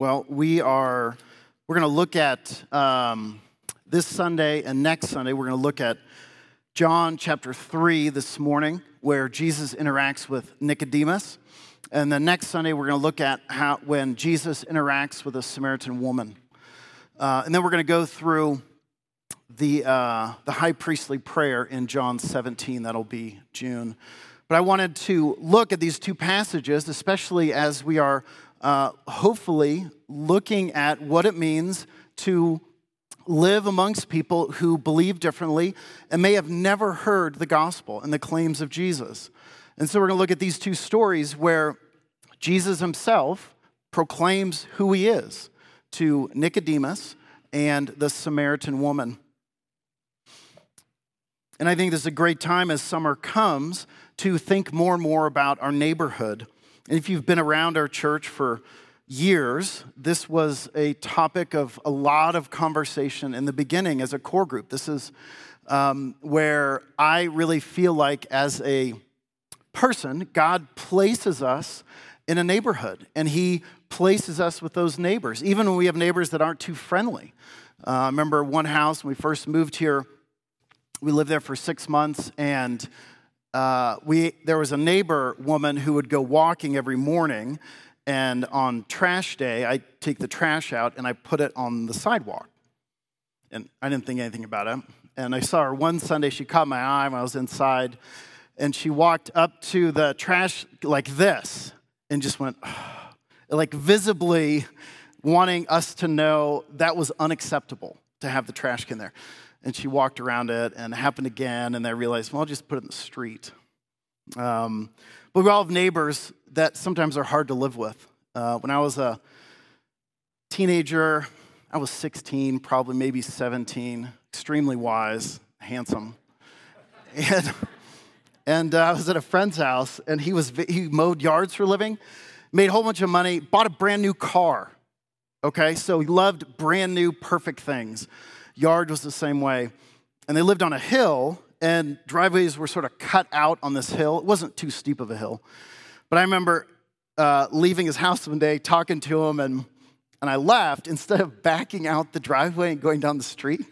Well, we are, we're going to look at um, this Sunday and next Sunday, we're going to look at John chapter 3 this morning, where Jesus interacts with Nicodemus. And the next Sunday, we're going to look at how when Jesus interacts with a Samaritan woman. Uh, and then we're going to go through the, uh, the high priestly prayer in John 17. That'll be June. But I wanted to look at these two passages, especially as we are uh, hopefully looking at what it means to live amongst people who believe differently and may have never heard the gospel and the claims of Jesus. And so we're going to look at these two stories where Jesus himself proclaims who he is to Nicodemus and the Samaritan woman. And I think this is a great time as summer comes to think more and more about our neighborhood. And if you've been around our church for years, this was a topic of a lot of conversation in the beginning as a core group. This is um, where I really feel like, as a person, God places us in a neighborhood and He places us with those neighbors, even when we have neighbors that aren't too friendly. Uh, I remember one house when we first moved here, we lived there for six months, and uh, we, there was a neighbor woman who would go walking every morning and on trash day, I take the trash out and I put it on the sidewalk. And I didn't think anything about it. And I saw her one Sunday, she caught my eye when I was inside, and she walked up to the trash like this and just went, like visibly wanting us to know that was unacceptable to have the trash can there. And she walked around it and it happened again, and I realized, well, I'll just put it in the street. Um, but we all have neighbors that sometimes are hard to live with. Uh, when I was a teenager, I was 16, probably maybe 17, extremely wise, handsome. And, and uh, I was at a friend's house, and he, was, he mowed yards for a living, made a whole bunch of money, bought a brand new car. Okay, so he loved brand new, perfect things. Yard was the same way. And they lived on a hill, and driveways were sort of cut out on this hill. It wasn't too steep of a hill. But I remember uh, leaving his house one day, talking to him, and, and I left. Instead of backing out the driveway and going down the street,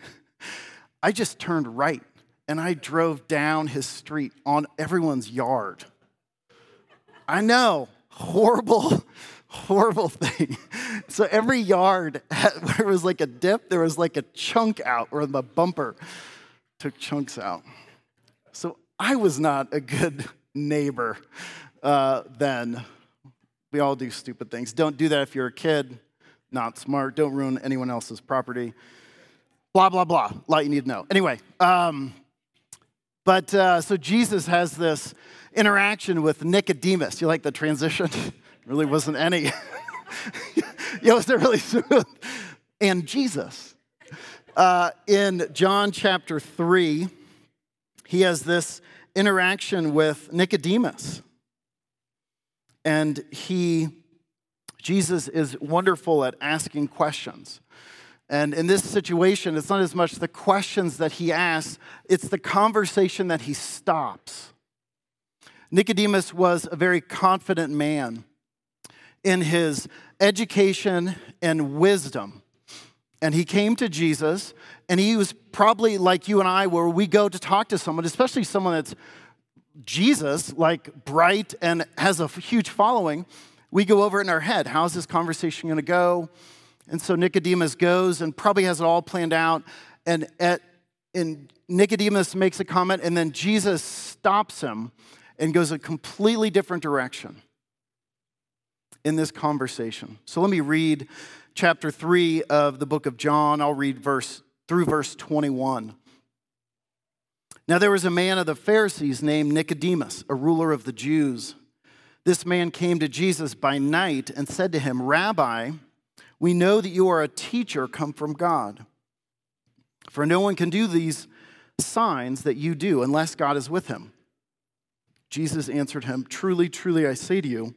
I just turned right and I drove down his street on everyone's yard. I know, horrible, horrible thing. So every yard, had, there was like a dip, there was like a chunk out, or the bumper took chunks out. So I was not a good neighbor uh, then. We all do stupid things. Don't do that if you're a kid, not smart. Don't ruin anyone else's property. Blah, blah, blah. A lot you need to know. Anyway, um, but uh, so Jesus has this interaction with Nicodemus. You like the transition? Really wasn't any. it was there really. And Jesus. Uh, in John chapter 3, he has this interaction with Nicodemus. And he, Jesus is wonderful at asking questions. And in this situation, it's not as much the questions that he asks, it's the conversation that he stops. Nicodemus was a very confident man in his education and wisdom. And he came to Jesus, and he was probably like you and I, where we go to talk to someone, especially someone that's Jesus, like bright and has a huge following, we go over in our head. How's this conversation going to go? And so Nicodemus goes and probably has it all planned out. And, at, and Nicodemus makes a comment, and then Jesus stops him and goes a completely different direction in this conversation. So let me read chapter 3 of the book of John. I'll read verse through verse 21. Now there was a man of the Pharisees named Nicodemus, a ruler of the Jews. This man came to Jesus by night and said to him, Rabbi, we know that you are a teacher come from God. For no one can do these signs that you do unless God is with him. Jesus answered him, Truly, truly, I say to you,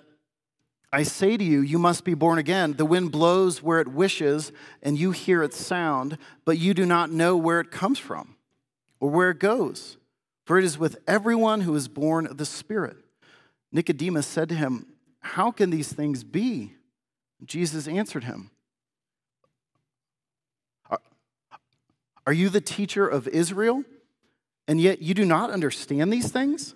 I say to you, you must be born again. The wind blows where it wishes, and you hear its sound, but you do not know where it comes from or where it goes. For it is with everyone who is born of the Spirit. Nicodemus said to him, How can these things be? Jesus answered him, Are you the teacher of Israel, and yet you do not understand these things?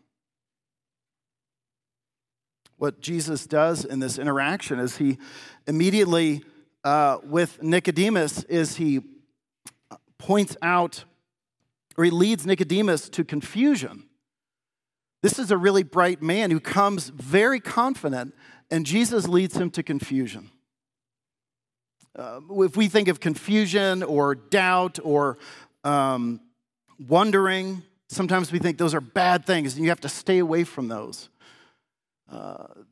what Jesus does in this interaction is he immediately, uh, with Nicodemus, is he points out or he leads Nicodemus to confusion. This is a really bright man who comes very confident, and Jesus leads him to confusion. Uh, if we think of confusion or doubt or um, wondering, sometimes we think those are bad things and you have to stay away from those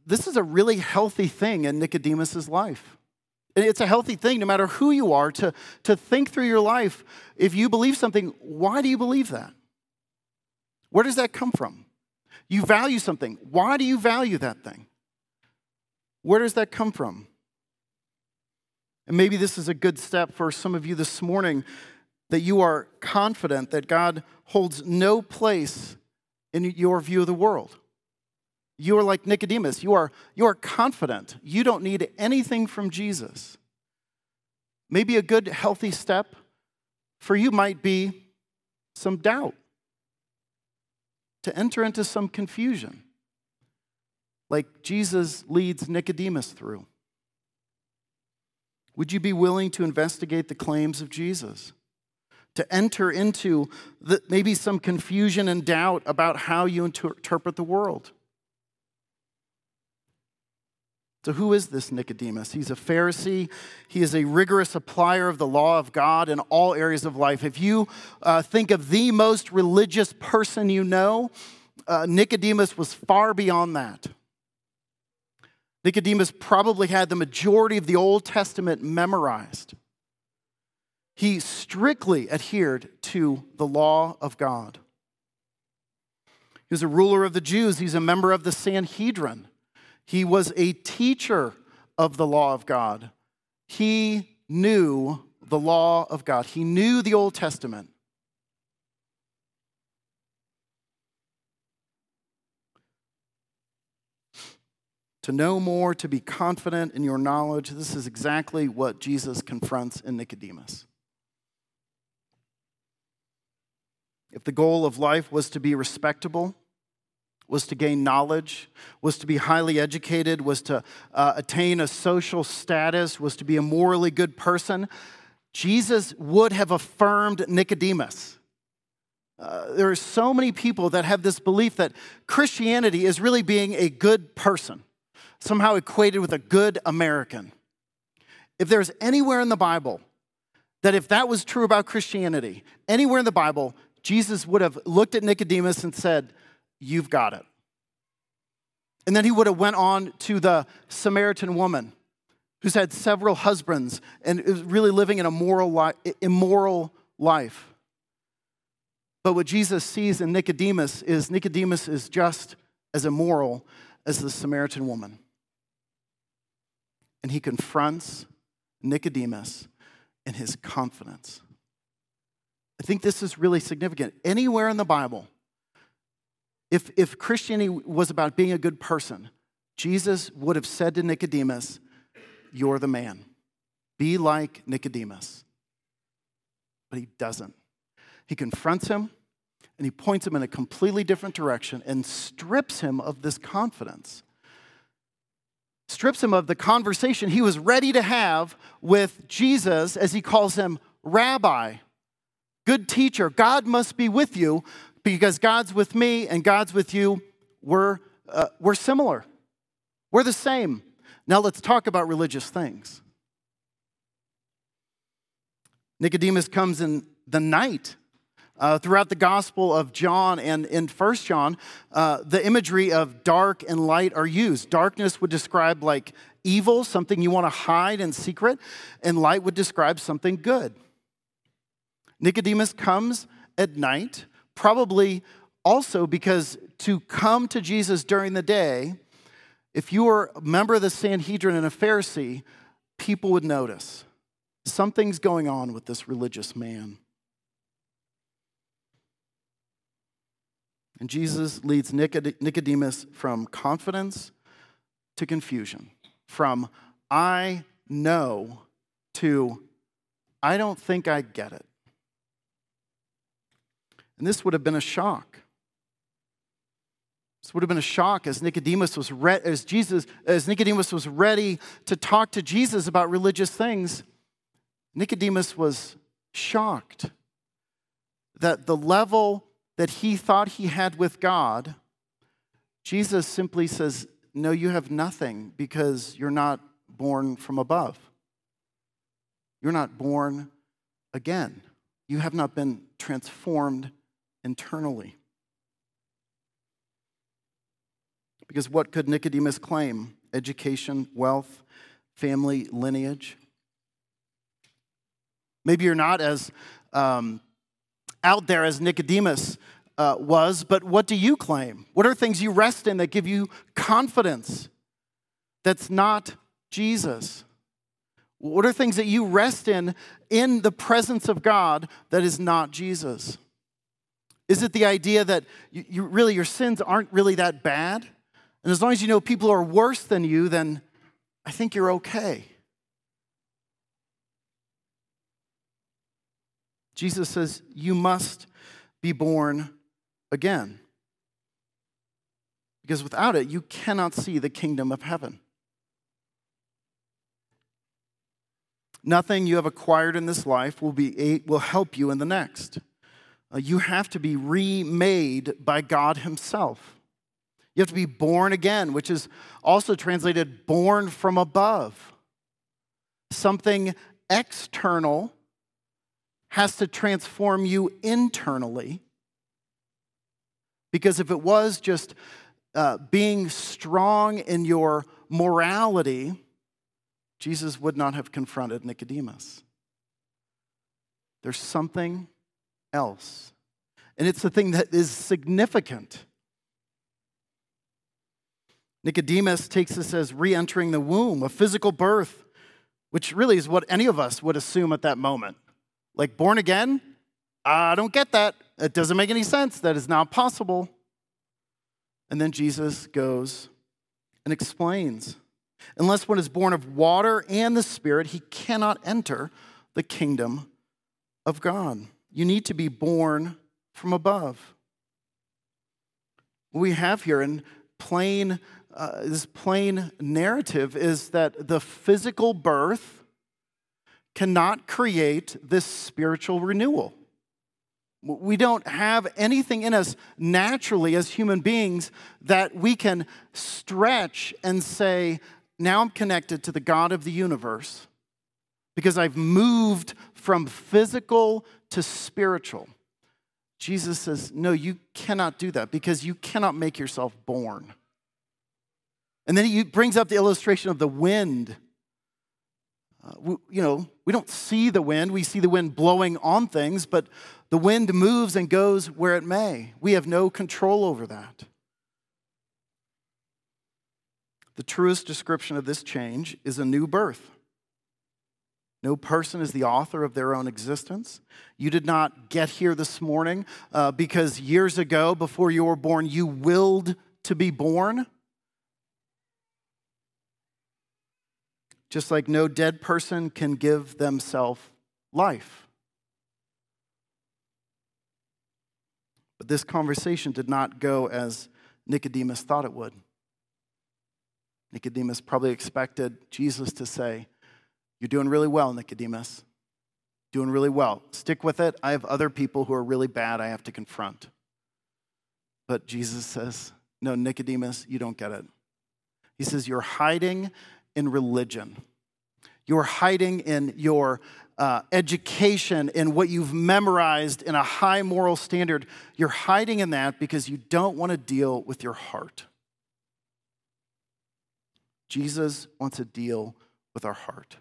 this is a really healthy thing in Nicodemus's life. And it's a healthy thing, no matter who you are, to, to think through your life. If you believe something, why do you believe that? Where does that come from? You value something. Why do you value that thing? Where does that come from? And maybe this is a good step for some of you this morning that you are confident that God holds no place in your view of the world. You are like Nicodemus. You are, you are confident. You don't need anything from Jesus. Maybe a good, healthy step for you might be some doubt, to enter into some confusion, like Jesus leads Nicodemus through. Would you be willing to investigate the claims of Jesus? To enter into the, maybe some confusion and doubt about how you inter- interpret the world? So, who is this Nicodemus? He's a Pharisee. He is a rigorous applier of the law of God in all areas of life. If you uh, think of the most religious person you know, uh, Nicodemus was far beyond that. Nicodemus probably had the majority of the Old Testament memorized. He strictly adhered to the law of God. He was a ruler of the Jews, he's a member of the Sanhedrin. He was a teacher of the law of God. He knew the law of God, he knew the Old Testament. To know more, to be confident in your knowledge, this is exactly what Jesus confronts in Nicodemus. If the goal of life was to be respectable, was to gain knowledge, was to be highly educated, was to uh, attain a social status, was to be a morally good person, Jesus would have affirmed Nicodemus. Uh, there are so many people that have this belief that Christianity is really being a good person, somehow equated with a good American. if there's anywhere in the Bible that if that was true about Christianity, anywhere in the Bible, Jesus would have looked at Nicodemus and said, You've got it. And then he would have went on to the Samaritan woman who's had several husbands and is really living in a moral li- immoral life. But what Jesus sees in Nicodemus is Nicodemus is just as immoral as the Samaritan woman. And he confronts Nicodemus in his confidence. I think this is really significant. Anywhere in the Bible, if, if Christianity was about being a good person, Jesus would have said to Nicodemus, You're the man. Be like Nicodemus. But he doesn't. He confronts him and he points him in a completely different direction and strips him of this confidence. Strips him of the conversation he was ready to have with Jesus as he calls him rabbi, good teacher. God must be with you because God's with me and God's with you, we're, uh, we're similar. We're the same. Now let's talk about religious things. Nicodemus comes in the night. Uh, throughout the Gospel of John and in First John, uh, the imagery of dark and light are used. Darkness would describe like evil, something you want to hide in secret, and light would describe something good. Nicodemus comes at night Probably also because to come to Jesus during the day, if you were a member of the Sanhedrin and a Pharisee, people would notice something's going on with this religious man. And Jesus leads Nicodemus from confidence to confusion, from I know to I don't think I get it. And this would have been a shock. This would have been a shock as Nicodemus was re- as Jesus as Nicodemus was ready to talk to Jesus about religious things. Nicodemus was shocked that the level that he thought he had with God, Jesus simply says, "No, you have nothing because you're not born from above. You're not born again. You have not been transformed internally. Because what could Nicodemus claim? Education, wealth, family, lineage. Maybe you're not as um, out there as Nicodemus uh, was, but what do you claim? What are things you rest in that give you confidence that's not Jesus? What are things that you rest in in the presence of God that is not Jesus? Is it the idea that you, you, really your sins aren't really that bad? And as long as you know people are worse than you, then I think you're okay. Jesus says, You must be born again. Because without it, you cannot see the kingdom of heaven. Nothing you have acquired in this life will, be, will help you in the next. Uh, you have to be remade by God Himself. You have to be born again, which is also translated born from above. Something external has to transform you internally. Because if it was just uh, being strong in your morality, Jesus would not have confronted Nicodemus. There's something else. And it's the thing that is significant. Nicodemus takes this as re entering the womb, a physical birth, which really is what any of us would assume at that moment. Like born again? I don't get that. It doesn't make any sense. That is not possible. And then Jesus goes and explains unless one is born of water and the Spirit, he cannot enter the kingdom of God. You need to be born from above. What we have here in plain, uh, this plain narrative is that the physical birth cannot create this spiritual renewal. We don't have anything in us naturally as human beings that we can stretch and say, now I'm connected to the God of the universe, because I've moved from physical to spiritual. Jesus says, No, you cannot do that because you cannot make yourself born. And then he brings up the illustration of the wind. Uh, we, you know, we don't see the wind, we see the wind blowing on things, but the wind moves and goes where it may. We have no control over that. The truest description of this change is a new birth. No person is the author of their own existence. You did not get here this morning uh, because years ago, before you were born, you willed to be born. Just like no dead person can give themselves life. But this conversation did not go as Nicodemus thought it would. Nicodemus probably expected Jesus to say, You're doing really well, Nicodemus. Doing really well. Stick with it. I have other people who are really bad I have to confront. But Jesus says, No, Nicodemus, you don't get it. He says, You're hiding in religion. You're hiding in your uh, education, in what you've memorized, in a high moral standard. You're hiding in that because you don't want to deal with your heart. Jesus wants to deal with our heart.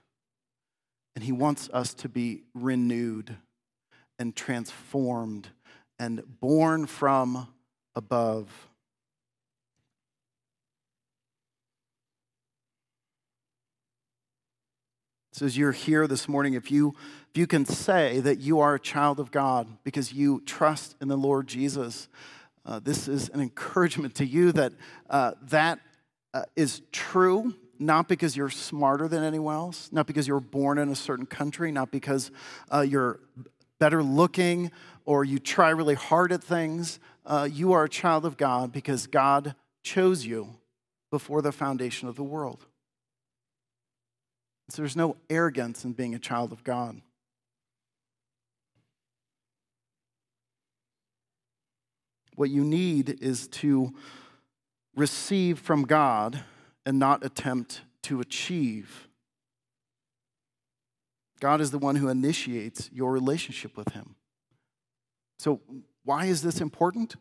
And he wants us to be renewed and transformed and born from above. So, as you're here this morning, if you, if you can say that you are a child of God because you trust in the Lord Jesus, uh, this is an encouragement to you that uh, that uh, is true, not because you're smarter than anyone else, not because you're born in a certain country, not because uh, you're better looking or you try really hard at things. Uh, you are a child of God because God chose you before the foundation of the world. So there's no arrogance in being a child of God. What you need is to receive from God and not attempt to achieve. God is the one who initiates your relationship with Him. So, why is this important?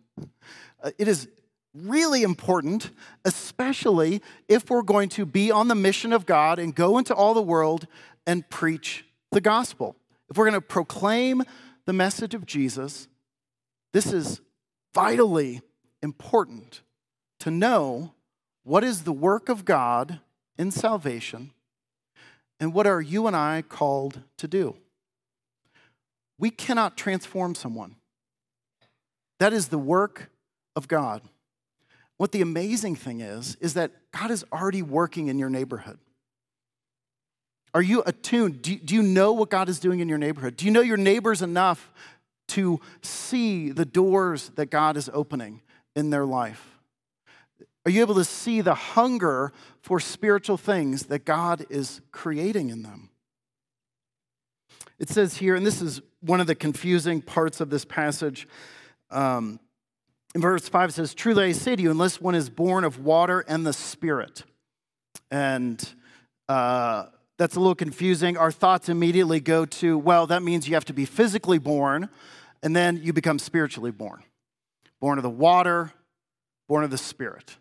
Uh, it is really important, especially if we're going to be on the mission of God and go into all the world and preach the gospel. If we're going to proclaim the message of Jesus, this is vitally important to know what is the work of God in salvation and what are you and I called to do. We cannot transform someone. That is the work of God. What the amazing thing is, is that God is already working in your neighborhood. Are you attuned? Do, you know what God is doing in your neighborhood? Do you know your neighbors enough to see the doors that God is opening in their life? Are you able to see the hunger for spiritual things that God is creating in them? It says here, and this is one of the confusing parts of this passage. Um, in verse 5, it says, Truly I say to you, unless one is born of water and the Spirit. And uh, that's a little confusing. Our thoughts immediately go to, well, that means you have to be physically born, and then you become spiritually born. Born of the water, born of the Spirit.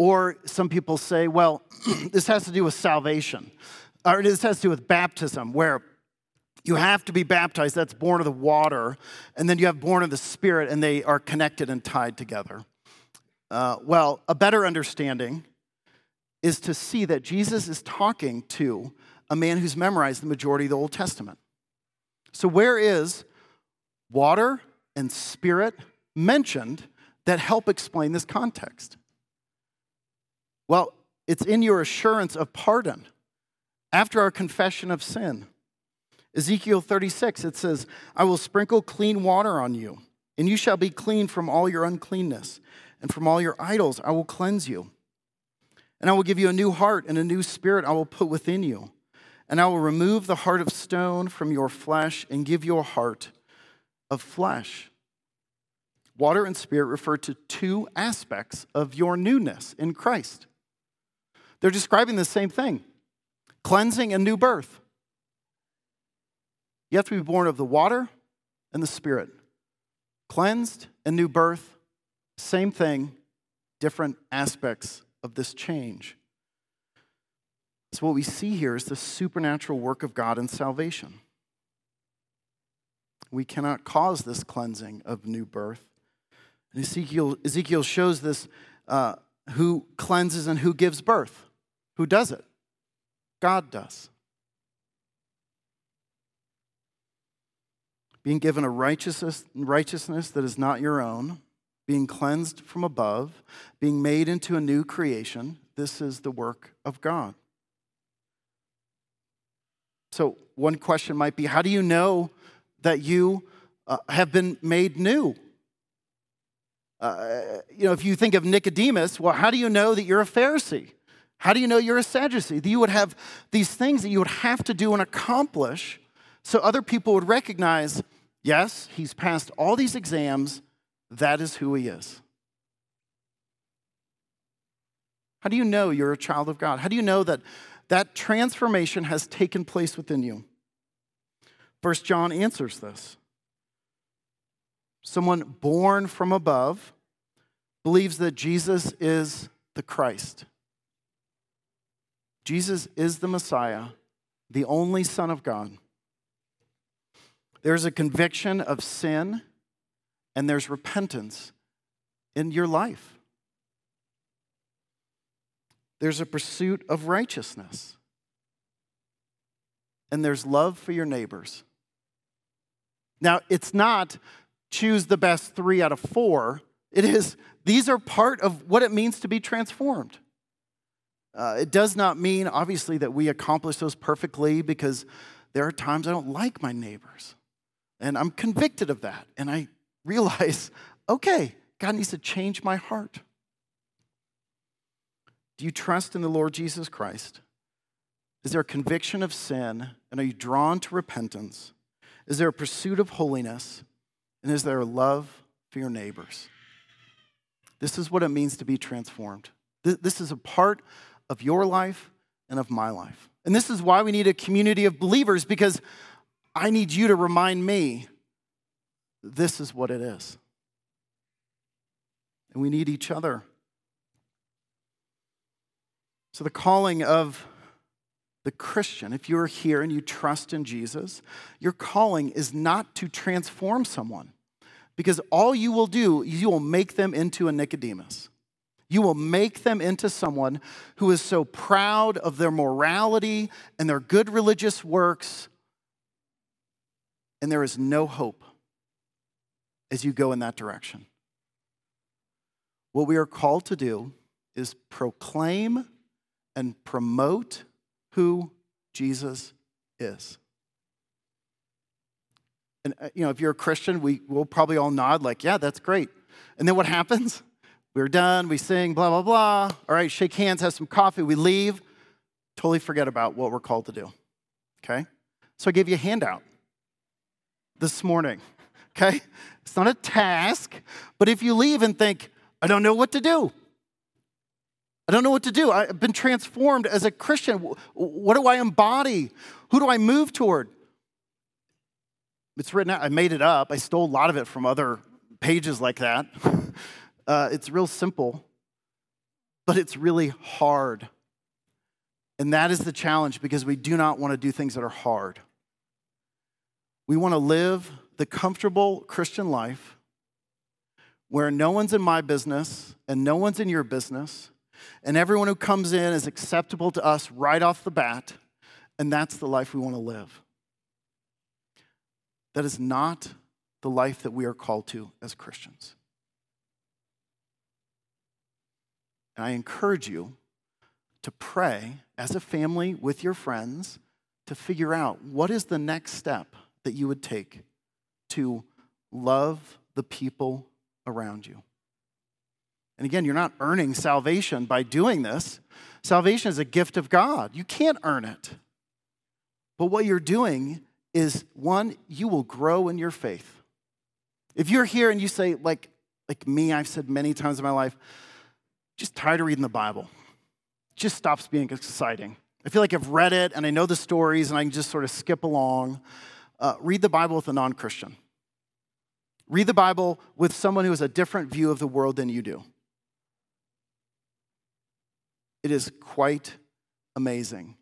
Or some people say, well, this has to do with salvation, or this has to do with baptism, where you have to be baptized, that's born of the water, and then you have born of the Spirit, and they are connected and tied together. Uh, well, a better understanding is to see that Jesus is talking to a man who's memorized the majority of the Old Testament. So, where is water and spirit mentioned that help explain this context? Well, it's in your assurance of pardon after our confession of sin. Ezekiel 36, it says, I will sprinkle clean water on you, and you shall be clean from all your uncleanness, and from all your idols I will cleanse you. And I will give you a new heart, and a new spirit I will put within you. And I will remove the heart of stone from your flesh, and give you a heart of flesh. Water and spirit refer to two aspects of your newness in Christ. They're describing the same thing cleansing and new birth. You have to be born of the water and the Spirit. Cleansed and new birth, same thing, different aspects of this change. So, what we see here is the supernatural work of God in salvation. We cannot cause this cleansing of new birth. And Ezekiel, Ezekiel shows this uh, who cleanses and who gives birth. Who does it? God does. Being given a righteousness, righteousness that is not your own, being cleansed from above, being made into a new creation, this is the work of God. So, one question might be how do you know that you uh, have been made new? Uh, you know, if you think of Nicodemus, well, how do you know that you're a Pharisee? How do you know you're a Sadducee? That you would have these things that you would have to do and accomplish so other people would recognize yes, he's passed all these exams, that is who he is. How do you know you're a child of God? How do you know that that transformation has taken place within you? First John answers this. Someone born from above believes that Jesus is the Christ. Jesus is the Messiah, the only Son of God. There's a conviction of sin and there's repentance in your life. There's a pursuit of righteousness. And there's love for your neighbors. Now, it's not choose the best three out of four. It is, these are part of what it means to be transformed. Uh, it does not mean, obviously, that we accomplish those perfectly because there are times I don't like my neighbors. And I'm convicted of that. And I realize, okay, God needs to change my heart. Do you trust in the Lord Jesus Christ? Is there a conviction of sin? And are you drawn to repentance? Is there a pursuit of holiness? And is there a love for your neighbors? This is what it means to be transformed. This is a part of your life and of my life. And this is why we need a community of believers because I need you to remind me this is what it is. And we need each other. So, the calling of the Christian, if you're here and you trust in Jesus, your calling is not to transform someone because all you will do, is you will make them into a Nicodemus. You will make them into someone who is so proud of their morality and their good religious works, and there is no hope as you go in that direction. What we are called to do is proclaim and promote who Jesus is. And, uh, you know, if you're a Christian, we will probably all nod, like, yeah, that's great. And then what happens? We're done, we sing, blah, blah, blah. All right, shake hands, have some coffee, we leave. Totally forget about what we're called to do. Okay? So I gave you a handout this morning. Okay? It's not a task, but if you leave and think, I don't know what to do, I don't know what to do. I've been transformed as a Christian. What do I embody? Who do I move toward? It's written out. I made it up. I stole a lot of it from other pages like that. Uh, it's real simple, but it's really hard. And that is the challenge because we do not want to do things that are hard. We want to live the comfortable Christian life where no one's in my business and no one's in your business, and everyone who comes in is acceptable to us right off the bat, and that's the life we want to live. That is not the life that we are called to as Christians. And I encourage you to pray as a family with your friends to figure out what is the next step that you would take to love the people around you. And again, you're not earning salvation by doing this. Salvation is a gift of God. You can't earn it. But what you're doing is one, you will grow in your faith. If you're here and you say, like, like me, I've said many times in my life, just tired of reading the Bible. It just stops being exciting. I feel like I've read it and I know the stories and I can just sort of skip along. uh, read the Bible with a non Christian. Read the Bible with someone who has a different view of the world than you do. It is quite amazing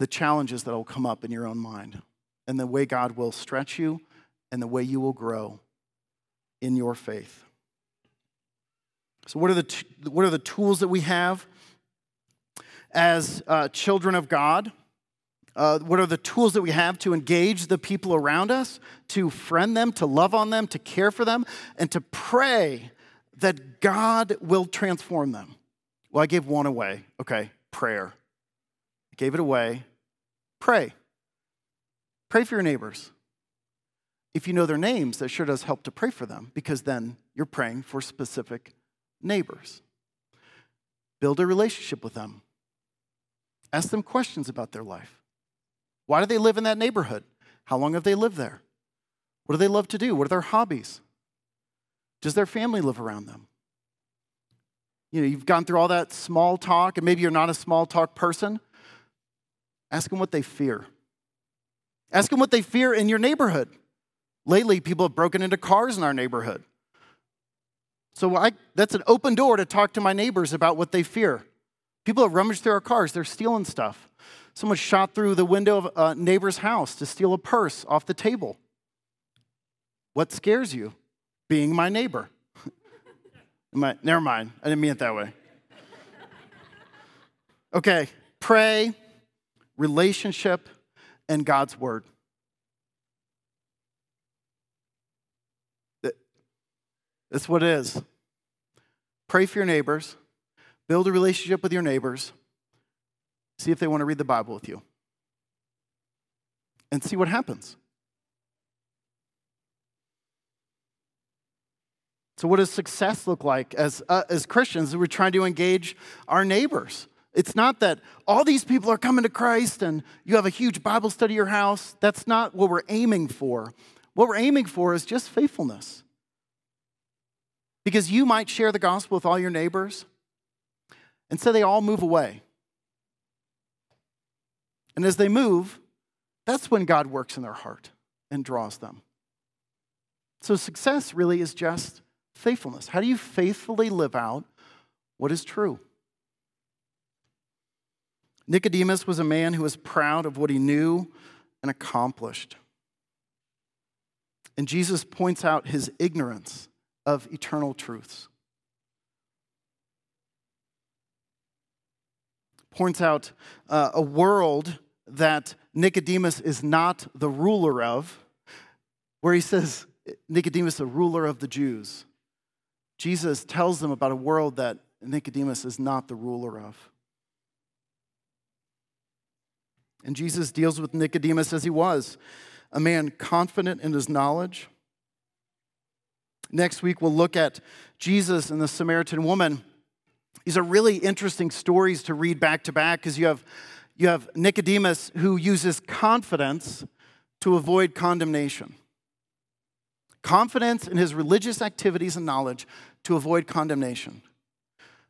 the challenges that will come up in your own mind and the way God will stretch you and the way you will grow in your faith. So, what are the, t- what are the tools that we have as uh, children of God? Uh, what are the tools that we have to engage the people around us, to friend them, to love on them, to care for them, and to pray that God will transform them? Well, I gave one away. Okay, prayer. I gave it away. Pray. Pray for your neighbors. If you know their names, that sure does help to pray for them because then you're praying for specific neighbors. Build a relationship with them. Ask them questions about their life. Why do they live in that neighborhood? How long have they lived there? What do they love to do? What are their hobbies? Does their family live around them? You know, you've gone through all that small talk, and maybe you're not a small talk person. Ask them what they fear. Ask them what they fear in your neighborhood. Lately, people have broken into cars in our neighborhood. So I, that's an open door to talk to my neighbors about what they fear. People have rummaged through our cars, they're stealing stuff. Someone shot through the window of a neighbor's house to steal a purse off the table. What scares you? Being my neighbor. Never mind, I didn't mean it that way. Okay, pray, relationship, and God's word. That's what it is. Pray for your neighbors, build a relationship with your neighbors, see if they want to read the Bible with you, and see what happens. So, what does success look like as, uh, as Christians? We're trying to engage our neighbors. It's not that all these people are coming to Christ and you have a huge Bible study at your house. That's not what we're aiming for. What we're aiming for is just faithfulness. Because you might share the gospel with all your neighbors, and so they all move away. And as they move, that's when God works in their heart and draws them. So success really is just faithfulness. How do you faithfully live out what is true? Nicodemus was a man who was proud of what he knew and accomplished. And Jesus points out his ignorance of eternal truths. Points out uh, a world that Nicodemus is not the ruler of, where he says, Nicodemus, the ruler of the Jews. Jesus tells them about a world that Nicodemus is not the ruler of. And Jesus deals with Nicodemus as he was a man confident in his knowledge Next week, we'll look at Jesus and the Samaritan woman. These are really interesting stories to read back to back because you have, you have Nicodemus who uses confidence to avoid condemnation. Confidence in his religious activities and knowledge to avoid condemnation.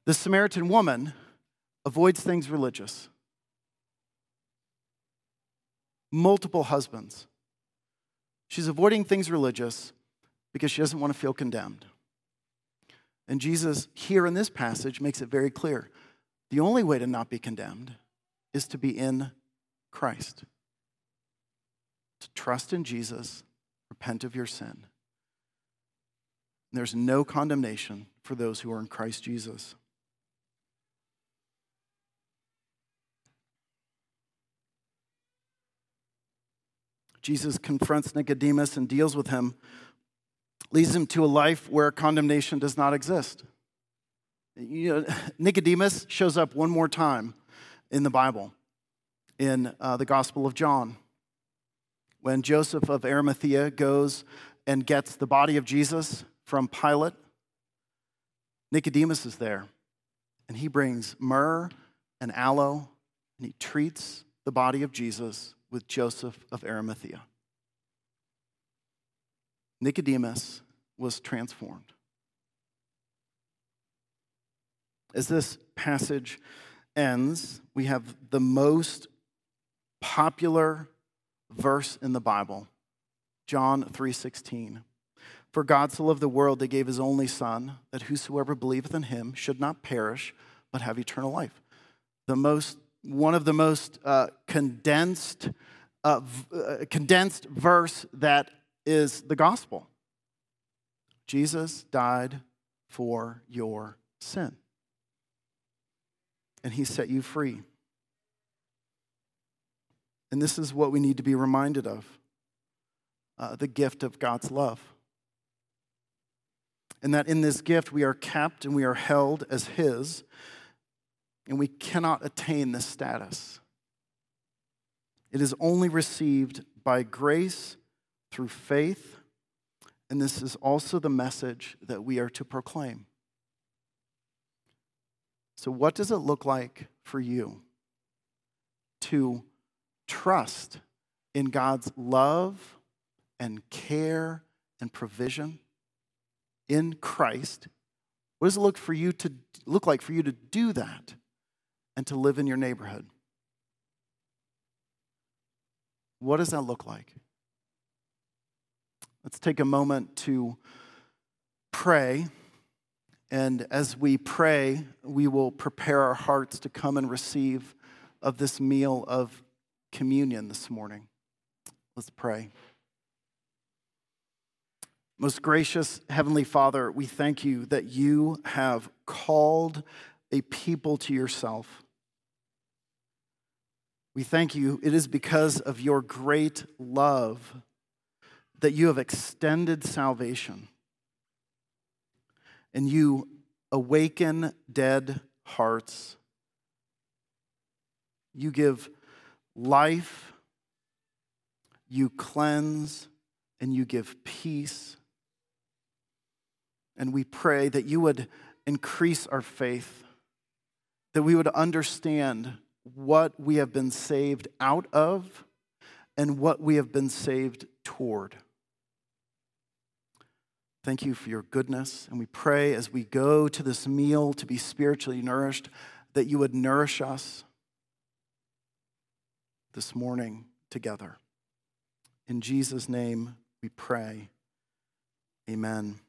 The Samaritan woman avoids things religious. Multiple husbands. She's avoiding things religious because she doesn't want to feel condemned. And Jesus, here in this passage, makes it very clear the only way to not be condemned is to be in Christ, to trust in Jesus, repent of your sin. There's no condemnation for those who are in Christ Jesus. Jesus confronts Nicodemus and deals with him leads him to a life where condemnation does not exist. You know, Nicodemus shows up one more time in the Bible, in uh, the Gospel of John. When Joseph of Arimathea goes and gets the body of Jesus from Pilate, Nicodemus is there, and he brings myrrh and aloe, and he treats the body of Jesus with Joseph of Arimathea. Nicodemus was transformed. As this passage ends, we have the most popular verse in the Bible. John 3:16. For God so loved the world that gave his only son that whosoever believeth in him should not perish but have eternal life. The most one of the most uh, condensed uh, uh, condensed verse that is the gospel. Jesus died for your sin. And he set you free. And this is what we need to be reminded of uh, the gift of God's love. And that in this gift we are kept and we are held as His, and we cannot attain this status. It is only received by grace through faith, and this is also the message that we are to proclaim. So, what does it look like for you to trust in God's love and care and provision in Christ? What does it look for you to look like for you to do that and to live in your neighborhood? What does that look like? Let's take a moment to pray. And as we pray, we will prepare our hearts to come and receive of this meal of communion this morning. Let's pray. Most gracious Heavenly Father, we thank you that you have called a people to yourself. We thank you, it is because of your great love that you have extended salvation and you awaken dead hearts. You give life, you cleanse, and you give peace. And we pray that you would increase our faith, that we would understand what we have been saved out of and what we have been saved toward. Thank you for your goodness. And we pray as we go to this meal to be spiritually nourished, that you would nourish us this morning together. In Jesus' name we pray. Amen.